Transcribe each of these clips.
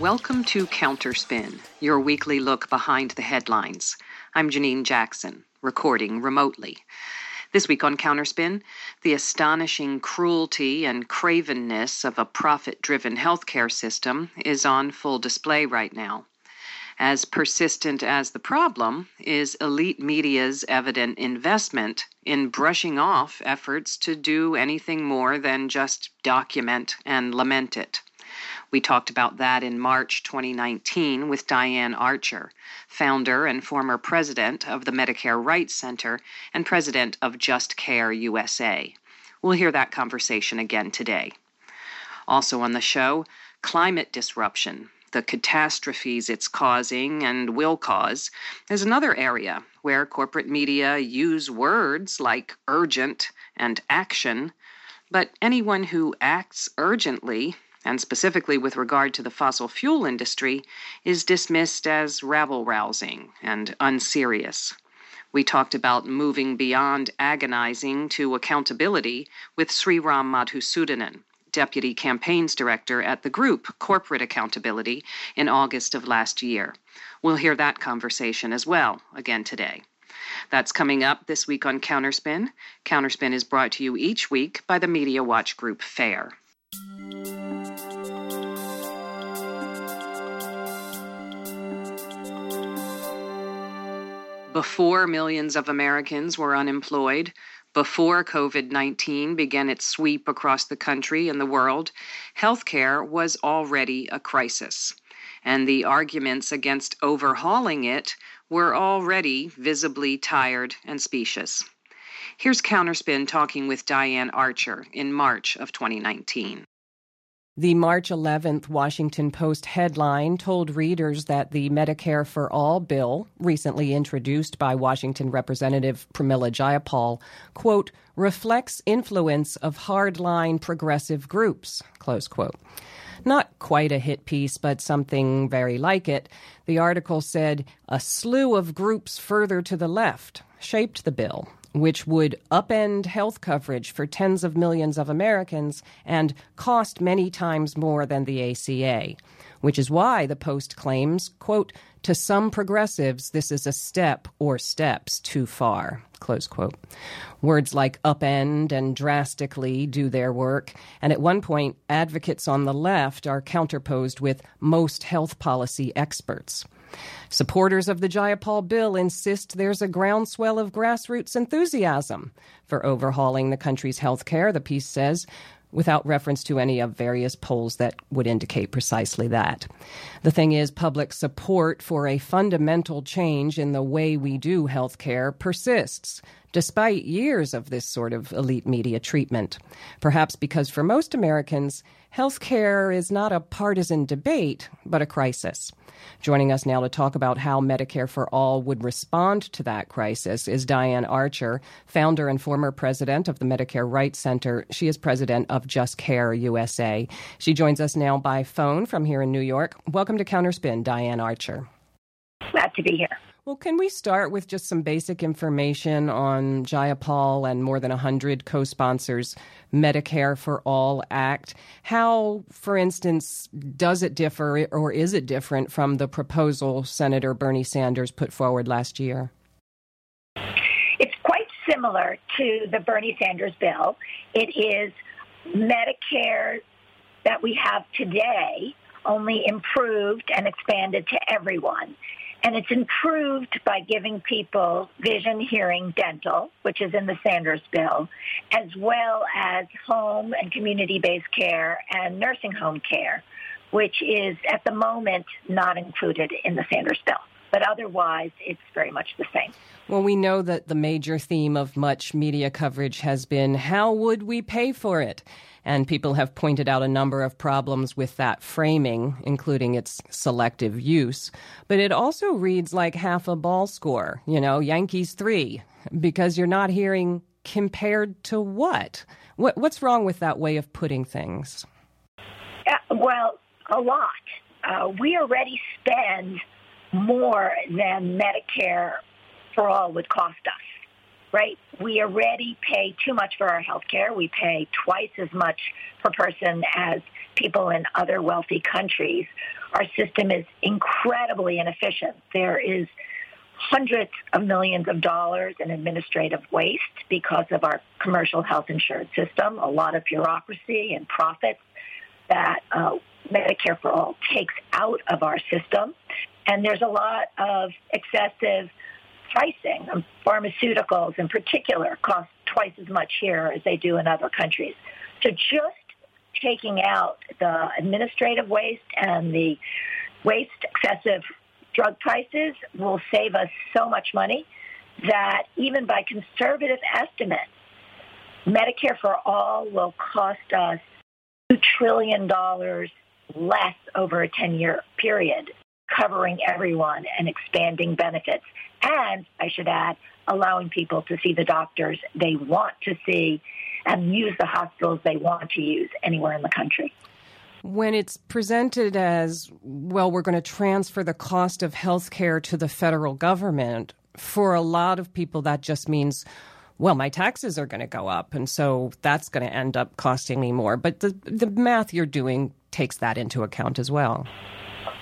Welcome to Counterspin, your weekly look behind the headlines. I'm Janine Jackson, recording remotely. This week on Counterspin, the astonishing cruelty and cravenness of a profit driven healthcare system is on full display right now. As persistent as the problem is elite media's evident investment in brushing off efforts to do anything more than just document and lament it. We talked about that in March 2019 with Diane Archer, founder and former president of the Medicare Rights Center and president of Just Care USA. We'll hear that conversation again today. Also on the show, climate disruption, the catastrophes it's causing and will cause, is another area where corporate media use words like urgent and action, but anyone who acts urgently and specifically with regard to the fossil fuel industry, is dismissed as rabble rousing and unserious. We talked about moving beyond agonizing to accountability with Sriram Madhusudanan, Deputy Campaigns Director at the group Corporate Accountability in August of last year. We'll hear that conversation as well again today. That's coming up this week on Counterspin. Counterspin is brought to you each week by the Media Watch Group FAIR. Before millions of Americans were unemployed, before COVID 19 began its sweep across the country and the world, healthcare was already a crisis. And the arguments against overhauling it were already visibly tired and specious. Here's Counterspin talking with Diane Archer in March of 2019. The March 11th Washington Post headline told readers that the Medicare for All bill, recently introduced by Washington Representative Pramila Jayapal, quote, reflects influence of hardline progressive groups, close quote. Not quite a hit piece, but something very like it. The article said a slew of groups further to the left shaped the bill, which would upend health coverage for tens of millions of Americans and cost many times more than the ACA, which is why the Post claims, quote, to some progressives, this is a step or steps too far, close quote. Words like upend and drastically do their work, and at one point, advocates on the left are counterposed with most health policy experts. Supporters of the Jayapal bill insist there's a groundswell of grassroots enthusiasm for overhauling the country's health care, the piece says, without reference to any of various polls that would indicate precisely that. The thing is, public support for a fundamental change in the way we do healthcare persists, despite years of this sort of elite media treatment. Perhaps because for most Americans, healthcare is not a partisan debate, but a crisis. Joining us now to talk about how Medicare for All would respond to that crisis is Diane Archer, founder and former president of the Medicare Rights Center. She is president of Just Care USA. She joins us now by phone from here in New York. Welcome to Counterspin, Diane Archer. Glad to be here. Well, can we start with just some basic information on Jayapal and more than 100 co sponsors' Medicare for All Act? How, for instance, does it differ or is it different from the proposal Senator Bernie Sanders put forward last year? It's quite similar to the Bernie Sanders bill. It is Medicare that we have today, only improved and expanded to everyone. And it's improved by giving people vision, hearing, dental, which is in the Sanders bill, as well as home and community-based care and nursing home care, which is at the moment not included in the Sanders bill. But otherwise, it's very much the same. Well, we know that the major theme of much media coverage has been how would we pay for it? And people have pointed out a number of problems with that framing, including its selective use. But it also reads like half a ball score, you know, Yankees three, because you're not hearing compared to what? what what's wrong with that way of putting things? Uh, well, a lot. Uh, we already spend more than Medicare for all would cost us right? We already pay too much for our health care. We pay twice as much per person as people in other wealthy countries. Our system is incredibly inefficient. There is hundreds of millions of dollars in administrative waste because of our commercial health insurance system, a lot of bureaucracy and profits that uh, Medicare for All takes out of our system. And there's a lot of excessive pricing. Pharmaceuticals in particular cost twice as much here as they do in other countries. So just taking out the administrative waste and the waste excessive drug prices will save us so much money that even by conservative estimates, Medicare for All will cost us $2 trillion less over a 10-year period, covering everyone and expanding benefits. And, I should add, allowing people to see the doctors they want to see and use the hospitals they want to use anywhere in the country. When it's presented as, well, we're going to transfer the cost of health care to the federal government, for a lot of people, that just means, well, my taxes are going to go up. And so that's going to end up costing me more. But the, the math you're doing takes that into account as well.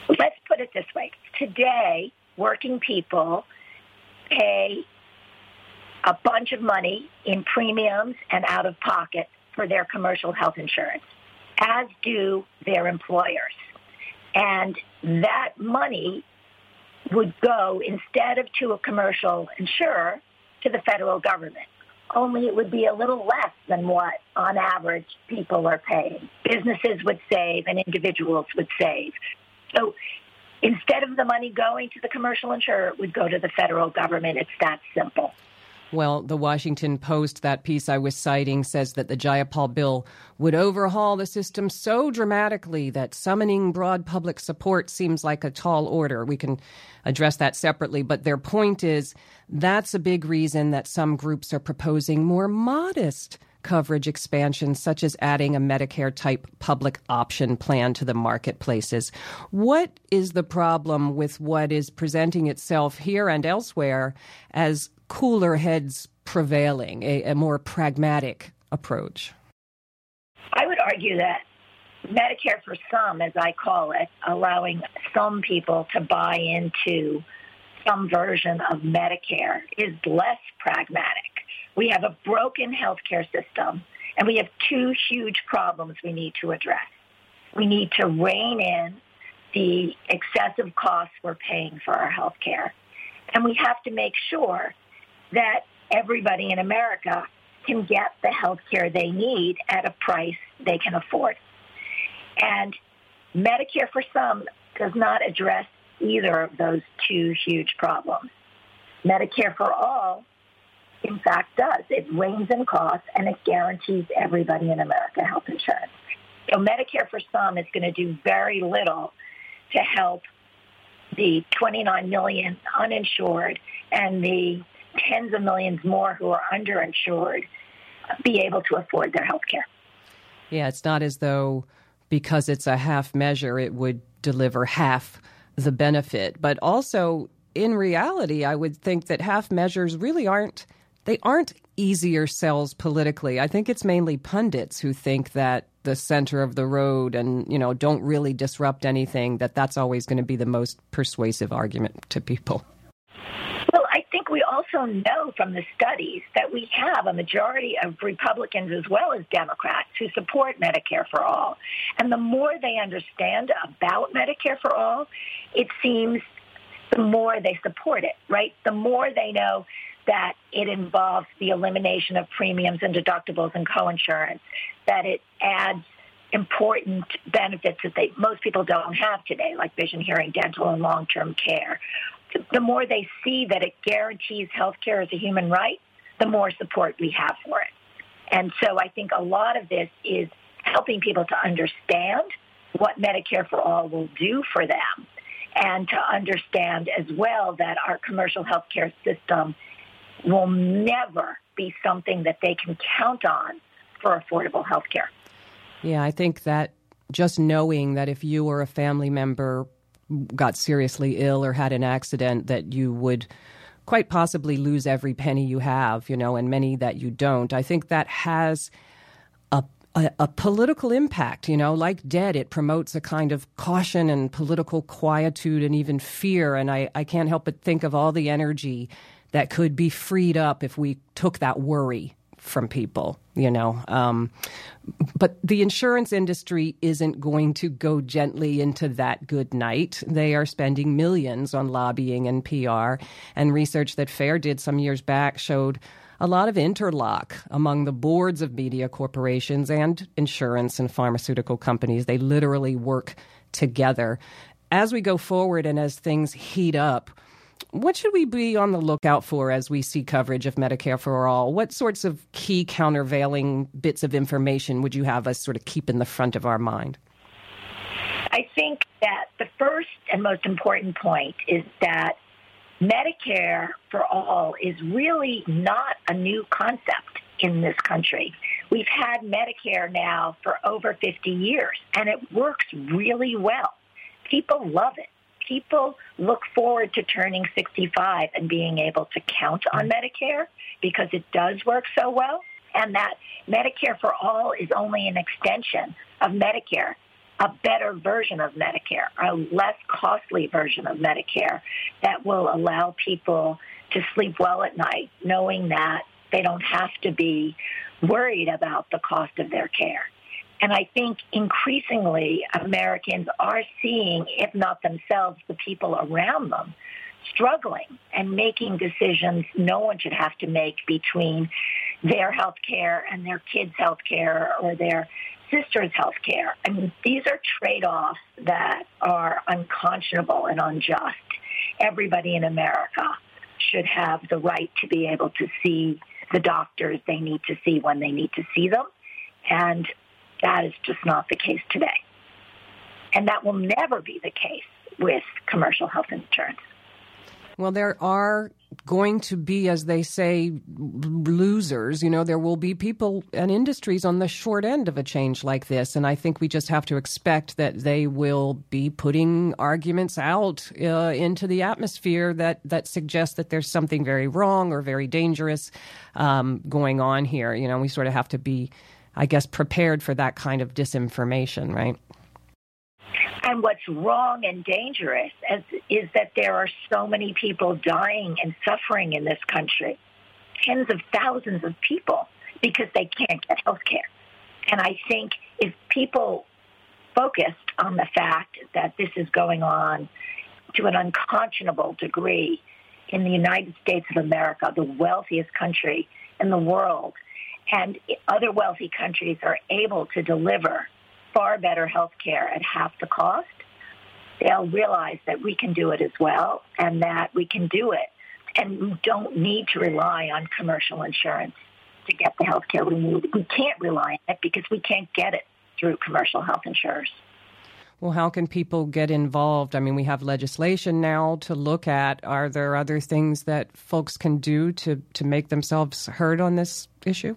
Let's put it this way. Today, working people pay a bunch of money in premiums and out of pocket for their commercial health insurance as do their employers. And that money would go instead of to a commercial insurer to the federal government. Only it would be a little less than what on average people are paying. Businesses would save and individuals would save. So instead of the money going to the commercial insurer, it would go to the federal government. It's that simple. Well, the Washington Post, that piece I was citing, says that the Jayapal bill would overhaul the system so dramatically that summoning broad public support seems like a tall order. We can address that separately, but their point is that's a big reason that some groups are proposing more modest coverage expansions, such as adding a Medicare type public option plan to the marketplaces. What is the problem with what is presenting itself here and elsewhere as cooler heads prevailing, a, a more pragmatic approach? I would argue that Medicare for some, as I call it, allowing some people to buy into some version of Medicare is less pragmatic. We have a broken healthcare system, and we have two huge problems we need to address. We need to rein in the excessive costs we're paying for our healthcare, and we have to make sure that everybody in America can get the healthcare they need at a price they can afford. And Medicare for some does not address either of those two huge problems. Medicare for all, in fact, does. It reins in costs and it guarantees everybody in America health insurance. So Medicare for some is going to do very little to help the 29 million uninsured and the tens of millions more who are underinsured be able to afford their health care. Yeah, it's not as though because it's a half measure, it would deliver half the benefit. But also, in reality, I would think that half measures really aren't they aren't easier sells politically. I think it's mainly pundits who think that the center of the road and you know don't really disrupt anything that that's always going to be the most persuasive argument to people Well, I think we also know from the studies that we have a majority of Republicans as well as Democrats who support Medicare for all. And the more they understand about Medicare for all, it seems the more they support it, right? The more they know that it involves the elimination of premiums and deductibles and coinsurance, that it adds important benefits that they, most people don't have today, like vision, hearing, dental, and long-term care, the more they see that it guarantees health care as a human right, the more support we have for it. And so I think a lot of this is helping people to understand what Medicare for All will do for them and to understand as well that our commercial health care system will never be something that they can count on for affordable health care. Yeah, I think that just knowing that if you or a family member got seriously ill or had an accident that you would quite possibly lose every penny you have, you know, and many that you don't. I think that has a, a, a, political impact. You know, like debt, it promotes a kind of caution and political quietude and even fear. And I, I can't help but think of all the energy that could be freed up if we took that worry from people, you know. Um, but the insurance industry isn't going to go gently into that good night. They are spending millions on lobbying and PR. And research that FAIR did some years back showed a lot of interlock among the boards of media corporations and insurance and pharmaceutical companies. They literally work together. As we go forward and as things heat up, what should we be on the lookout for as we see coverage of Medicare for All? What sorts of key countervailing bits of information would you have us sort of keep in the front of our mind? I think that the first and most important point is that Medicare for All is really not a new concept in this country. We've had Medicare now for over 50 years, and it works really well. People love it people look forward to turning 65 and being able to count on mm-hmm. Medicare because it does work so well and that Medicare for all is only an extension of Medicare, a better version of Medicare, a less costly version of Medicare that will allow people to sleep well at night knowing that they don't have to be worried about the cost of their care. And I think increasingly Americans are seeing, if not themselves, the people around them struggling and making decisions no one should have to make between their health care and their kids' health care or their sister's health care. I mean, these are trade-offs that are unconscionable and unjust. Everybody in America should have the right to be able to see the doctors they need to see when they need to see them. And that is just not the case today. And that will never be the case with commercial health insurance. Well, there are going to be, as they say, losers. You know, there will be people and industries on the short end of a change like this. And I think we just have to expect that they will be putting arguments out uh, into the atmosphere that, that suggest that there's something very wrong or very dangerous um, going on here. You know, we sort of have to be I guess, prepared for that kind of disinformation, right? And what's wrong and dangerous is, is that there are so many people dying and suffering in this country, tens of thousands of people, because they can't get health care. And I think if people focused on the fact that this is going on to an unconscionable degree in the United States of America, the wealthiest country in the world, and other wealthy countries are able to deliver far better health care at half the cost, they'll realize that we can do it as well and that we can do it. And we don't need to rely on commercial insurance to get the health care we need. We can't rely on it because we can't get it through commercial health insurers. Well, how can people get involved? I mean, we have legislation now to look at. Are there other things that folks can do to, to make themselves heard on this issue?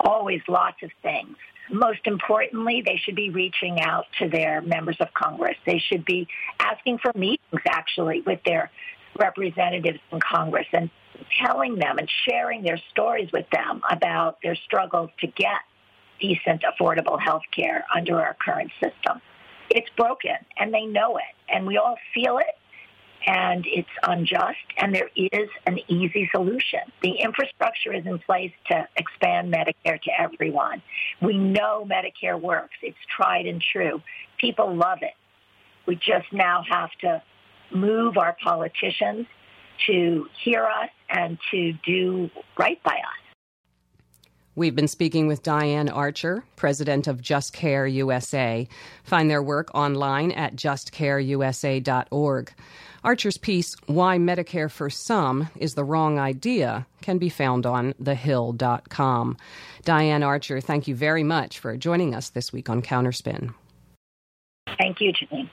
Always lots of things. Most importantly, they should be reaching out to their members of Congress. They should be asking for meetings, actually, with their representatives in Congress and telling them and sharing their stories with them about their struggles to get decent, affordable health care under our current system. It's broken, and they know it, and we all feel it, and it's unjust, and there is an easy solution. The infrastructure is in place to expand Medicare to everyone. We know Medicare works. It's tried and true. People love it. We just now have to move our politicians to hear us and to do right by us. We've been speaking with Diane Archer, president of Just Care USA. Find their work online at justcareusa.org. Archer's piece, Why Medicare for Some is the Wrong Idea, can be found on thehill.com. Diane Archer, thank you very much for joining us this week on Counterspin. Thank you, Janine.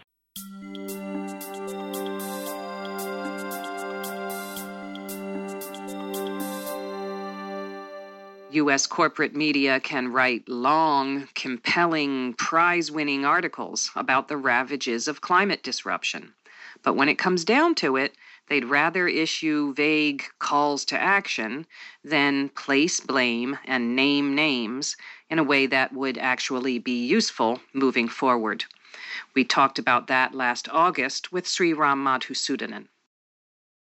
U.S. corporate media can write long, compelling, prize winning articles about the ravages of climate disruption. But when it comes down to it, They'd rather issue vague calls to action than place blame and name names in a way that would actually be useful moving forward. We talked about that last August with Sri Ram Madhusudanan.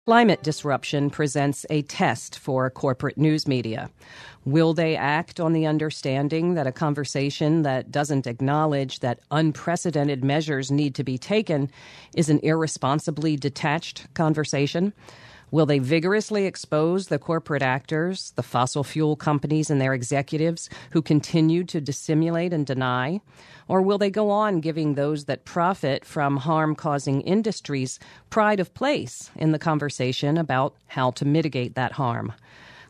Climate disruption presents a test for corporate news media. Will they act on the understanding that a conversation that doesn't acknowledge that unprecedented measures need to be taken is an irresponsibly detached conversation? Will they vigorously expose the corporate actors, the fossil fuel companies and their executives who continue to dissimulate and deny? Or will they go on giving those that profit from harm causing industries pride of place in the conversation about how to mitigate that harm?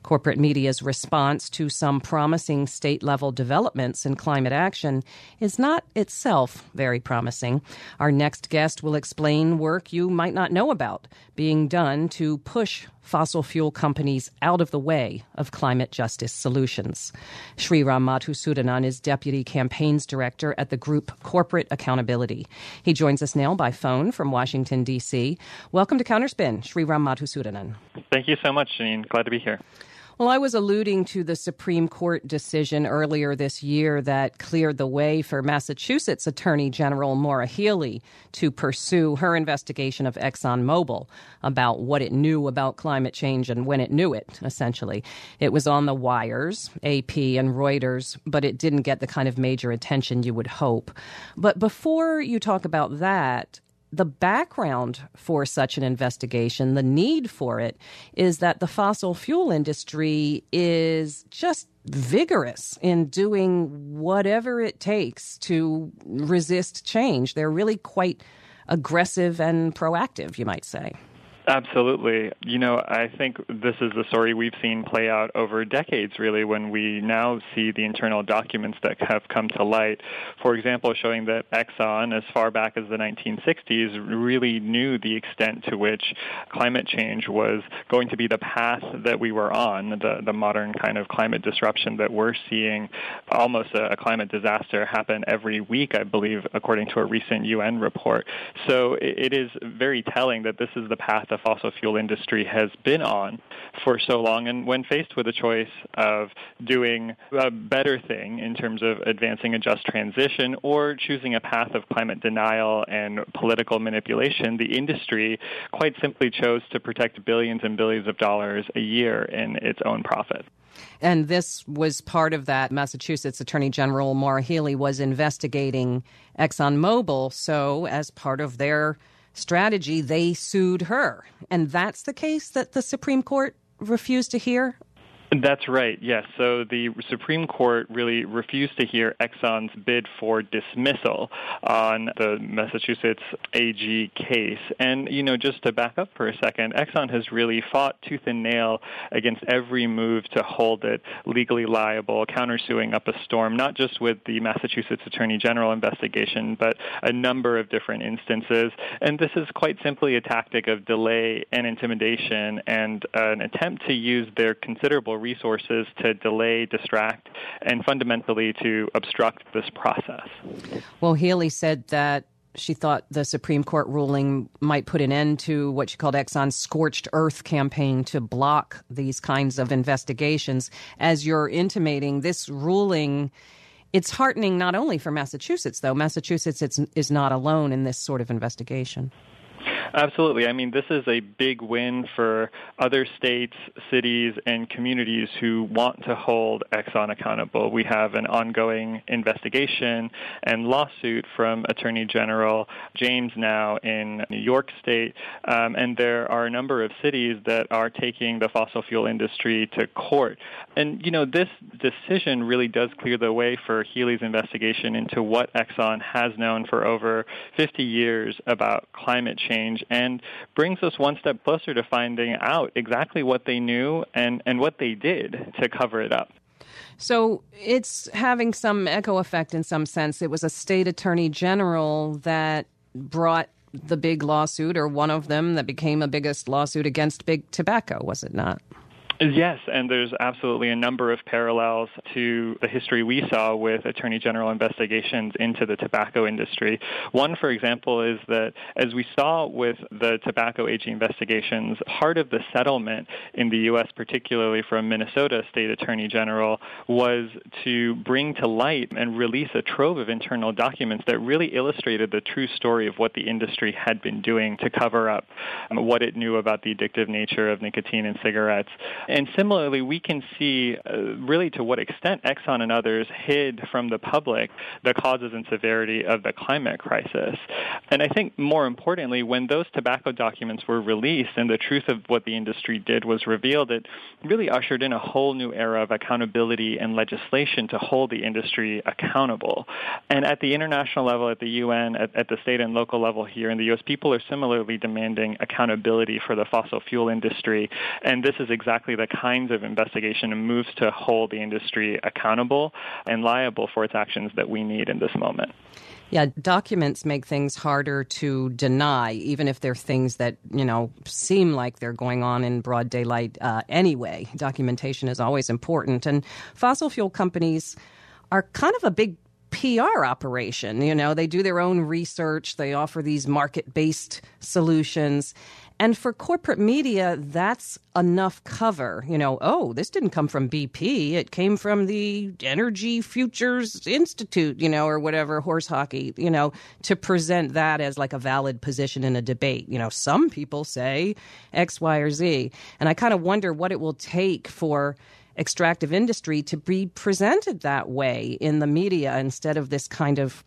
Corporate media's response to some promising state level developments in climate action is not itself very promising. Our next guest will explain work you might not know about being done to push fossil fuel companies out of the way of climate justice solutions. Sri Ram Madhusudanan is Deputy Campaigns Director at the group Corporate Accountability. He joins us now by phone from Washington, D.C. Welcome to Counterspin, Sri Ram Madhusudanan. Thank you so much, Janine. Glad to be here. Well, I was alluding to the Supreme Court decision earlier this year that cleared the way for Massachusetts Attorney General Maura Healey to pursue her investigation of ExxonMobil about what it knew about climate change and when it knew it, essentially. It was on the wires, AP and Reuters, but it didn't get the kind of major attention you would hope. But before you talk about that, the background for such an investigation, the need for it, is that the fossil fuel industry is just vigorous in doing whatever it takes to resist change. They're really quite aggressive and proactive, you might say. Absolutely. You know, I think this is the story we've seen play out over decades, really, when we now see the internal documents that have come to light. For example, showing that Exxon, as far back as the 1960s, really knew the extent to which climate change was going to be the path that we were on, the, the modern kind of climate disruption that we're seeing, almost a, a climate disaster happen every week, I believe, according to a recent UN report. So it, it is very telling that this is the path the fossil fuel industry has been on for so long. And when faced with a choice of doing a better thing in terms of advancing a just transition or choosing a path of climate denial and political manipulation, the industry quite simply chose to protect billions and billions of dollars a year in its own profit. And this was part of that. Massachusetts Attorney General Maura Healey was investigating ExxonMobil. So, as part of their strategy, they sued her. And that's the case that the Supreme Court refused to hear that's right, yes. So the Supreme Court really refused to hear Exxon's bid for dismissal on the Massachusetts AG case. And, you know, just to back up for a second, Exxon has really fought tooth and nail against every move to hold it legally liable, countersuing up a storm, not just with the Massachusetts Attorney General investigation, but a number of different instances. And this is quite simply a tactic of delay and intimidation and an attempt to use their considerable resources to delay, distract, and fundamentally to obstruct this process. Well, Healey said that she thought the Supreme Court ruling might put an end to what she called Exxon's scorched earth campaign to block these kinds of investigations. As you're intimating, this ruling. It's heartening not only for Massachusetts, though. Massachusetts is not alone in this sort of investigation. Absolutely. I mean, this is a big win for other states, cities, and communities who want to hold Exxon accountable. We have an ongoing investigation and lawsuit from Attorney General James now in New York State, um, and there are a number of cities that are taking the fossil fuel industry to court. And, you know, this decision really does clear the way for Healey's investigation into what Exxon has known for over 50 years about climate change and brings us one step closer to finding out exactly what they knew and, and what they did to cover it up. So it's having some echo effect in some sense. It was a state attorney general that brought the big lawsuit, or one of them that became a biggest lawsuit against big tobacco, was it not? Yes, and there's absolutely a number of parallels to the history we saw with Attorney General investigations into the tobacco industry. One, for example, is that as we saw with the tobacco AG investigations, part of the settlement in the U.S., particularly from Minnesota State Attorney General, was to bring to light and release a trove of internal documents that really illustrated the true story of what the industry had been doing to cover up what it knew about the addictive nature of nicotine in cigarettes. And similarly, we can see uh, really to what extent Exxon and others hid from the public the causes and severity of the climate crisis. And I think more importantly, when those tobacco documents were released and the truth of what the industry did was revealed, it really ushered in a whole new era of accountability and legislation to hold the industry accountable. And at the international level, at the UN, at, at the state and local level here in the U.S., people are similarly demanding accountability for the fossil fuel industry. And this is exactly the kinds of investigation and moves to hold the industry accountable and liable for its actions that we need in this moment. Yeah, documents make things harder to deny, even if they're things that, you know, seem like they're going on in broad daylight uh, anyway. Documentation is always important. And fossil fuel companies are kind of a big PR operation. You know, they do their own research, they offer these market based solutions. And for corporate media, that's enough cover. You know, oh, this didn't come from BP. It came from the Energy Futures Institute, you know, or whatever, horse hockey, you know, to present that as like a valid position in a debate. You know, some people say X, Y, or Z. And I kind of wonder what it will take for extractive industry to be presented that way in the media instead of this kind of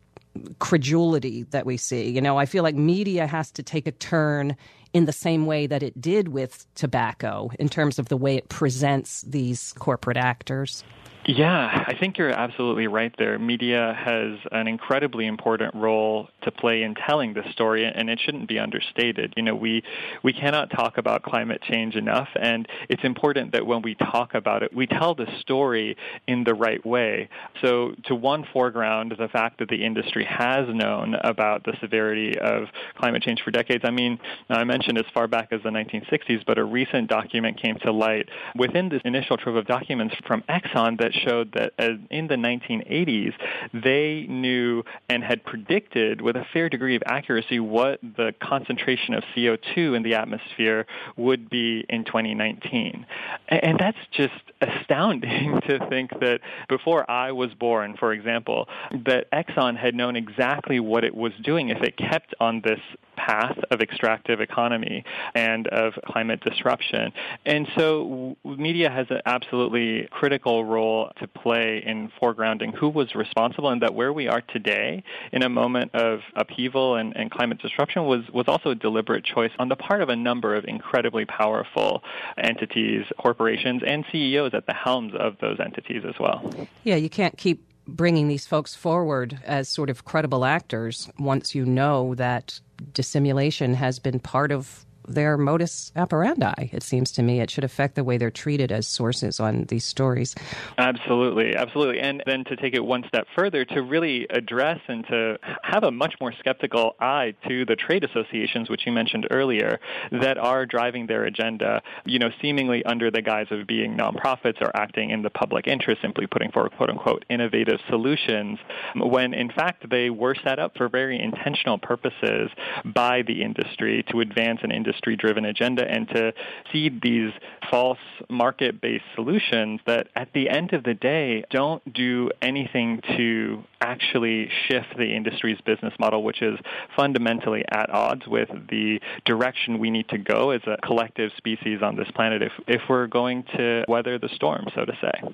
credulity that we see. You know, I feel like media has to take a turn in the same way that it did with tobacco in terms of the way it presents these corporate actors. Yeah, I think you're absolutely right there. Media has an incredibly important role to play in telling this story, and it shouldn't be understated. You know, we we cannot talk about climate change enough, and it's important that when we talk about it, we tell the story in the right way. So, to one foreground, the fact that the industry has known about the severity of climate change for decades. I mean, I mentioned as far back as the 1960s, but a recent document came to light within this initial trove of documents from Exxon that showed that uh, in the 1980s, they knew and had predicted with a fair degree of accuracy what the concentration of CO2 in the atmosphere would be in 2019. And that's just astounding to think that before I was born, for example, that Exxon had known exactly what it was doing if it kept on this path of extractive economy and of climate disruption. And so media has an absolutely critical role to play in foregrounding who was responsible and that where we are today in a moment of upheaval and, and climate disruption was, was also a deliberate choice on the part of a number of incredibly powerful entities, corporations, and CEOs at the helms of those entities as well. Yeah, you can't keep bringing these folks forward as sort of credible actors once you know that dissimulation has been part of their modus operandi. It seems to me it should affect the way they're treated as sources on these stories. Absolutely, absolutely. And then to take it one step further, to really address and to have a much more skeptical eye to the trade associations, which you mentioned earlier, that are driving their agenda, you know, seemingly under the guise of being nonprofits or acting in the public interest, simply putting forward quote unquote innovative solutions, when in fact they were set up for very intentional purposes by the industry to advance an industry industry driven agenda and to seed these false market based solutions that at the end of the day don't do anything to actually shift the industry's business model, which is fundamentally at odds with the direction we need to go as a collective species on this planet if, if we're going to weather the storm, so to say.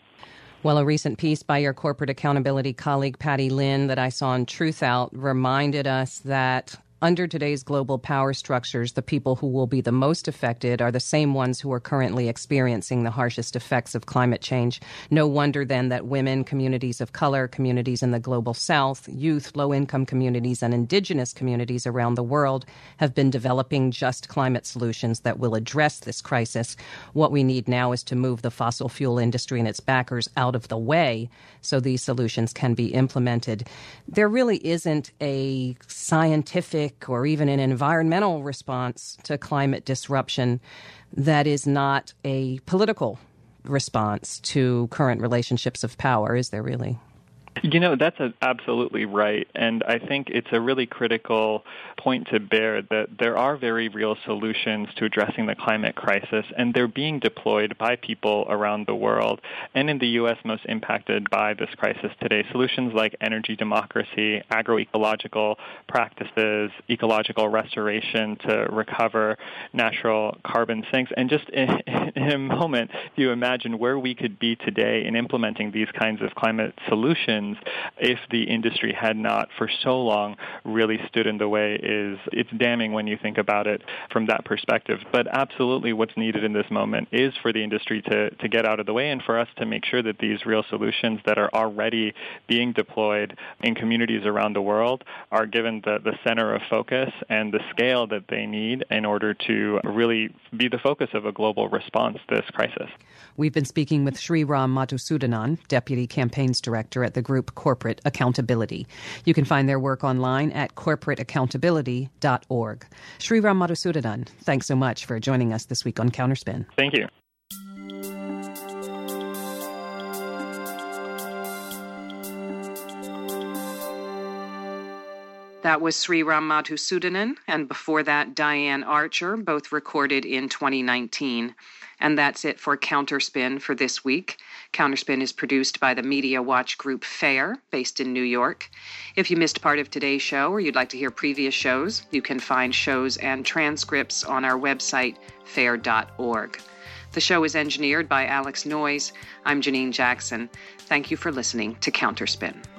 Well, a recent piece by your corporate accountability colleague, Patti Lynn, that I saw on Truthout reminded us that under today's global power structures, the people who will be the most affected are the same ones who are currently experiencing the harshest effects of climate change. No wonder then that women, communities of color, communities in the global south, youth, low income communities, and indigenous communities around the world have been developing just climate solutions that will address this crisis. What we need now is to move the fossil fuel industry and its backers out of the way so these solutions can be implemented. There really isn't a scientific or even an environmental response to climate disruption that is not a political response to current relationships of power, is there really? You know, that's a, absolutely right. And I think it's a really critical point to bear that there are very real solutions to addressing the climate crisis, and they're being deployed by people around the world, and in the U.S. most impacted by this crisis today. Solutions like energy democracy, agroecological practices, ecological restoration to recover natural carbon sinks. And just in, in a moment, if you imagine where we could be today in implementing these kinds of climate solutions, if the industry had not for so long really stood in the way is it's damning when you think about it from that perspective. But absolutely what's needed in this moment is for the industry to, to get out of the way and for us to make sure that these real solutions that are already being deployed in communities around the world are given the, the center of focus and the scale that they need in order to really be the focus of a global response to this crisis. We've been speaking with Sri Ram Madhusudanan, Deputy Campaigns Director at the group Corporate Accountability. You can find their work online at corporateaccountability.org. Sriram Madhusudanan, thanks so much for joining us this week on Counterspin. Thank you. That was Sriram Madhusudanan, and before that, Diane Archer, both recorded in 2019. And that's it for Counterspin for this week. Counterspin is produced by the Media Watch Group FAIR, based in New York. If you missed part of today's show or you'd like to hear previous shows, you can find shows and transcripts on our website, fair.org. The show is engineered by Alex Noyes. I'm Janine Jackson. Thank you for listening to Counterspin.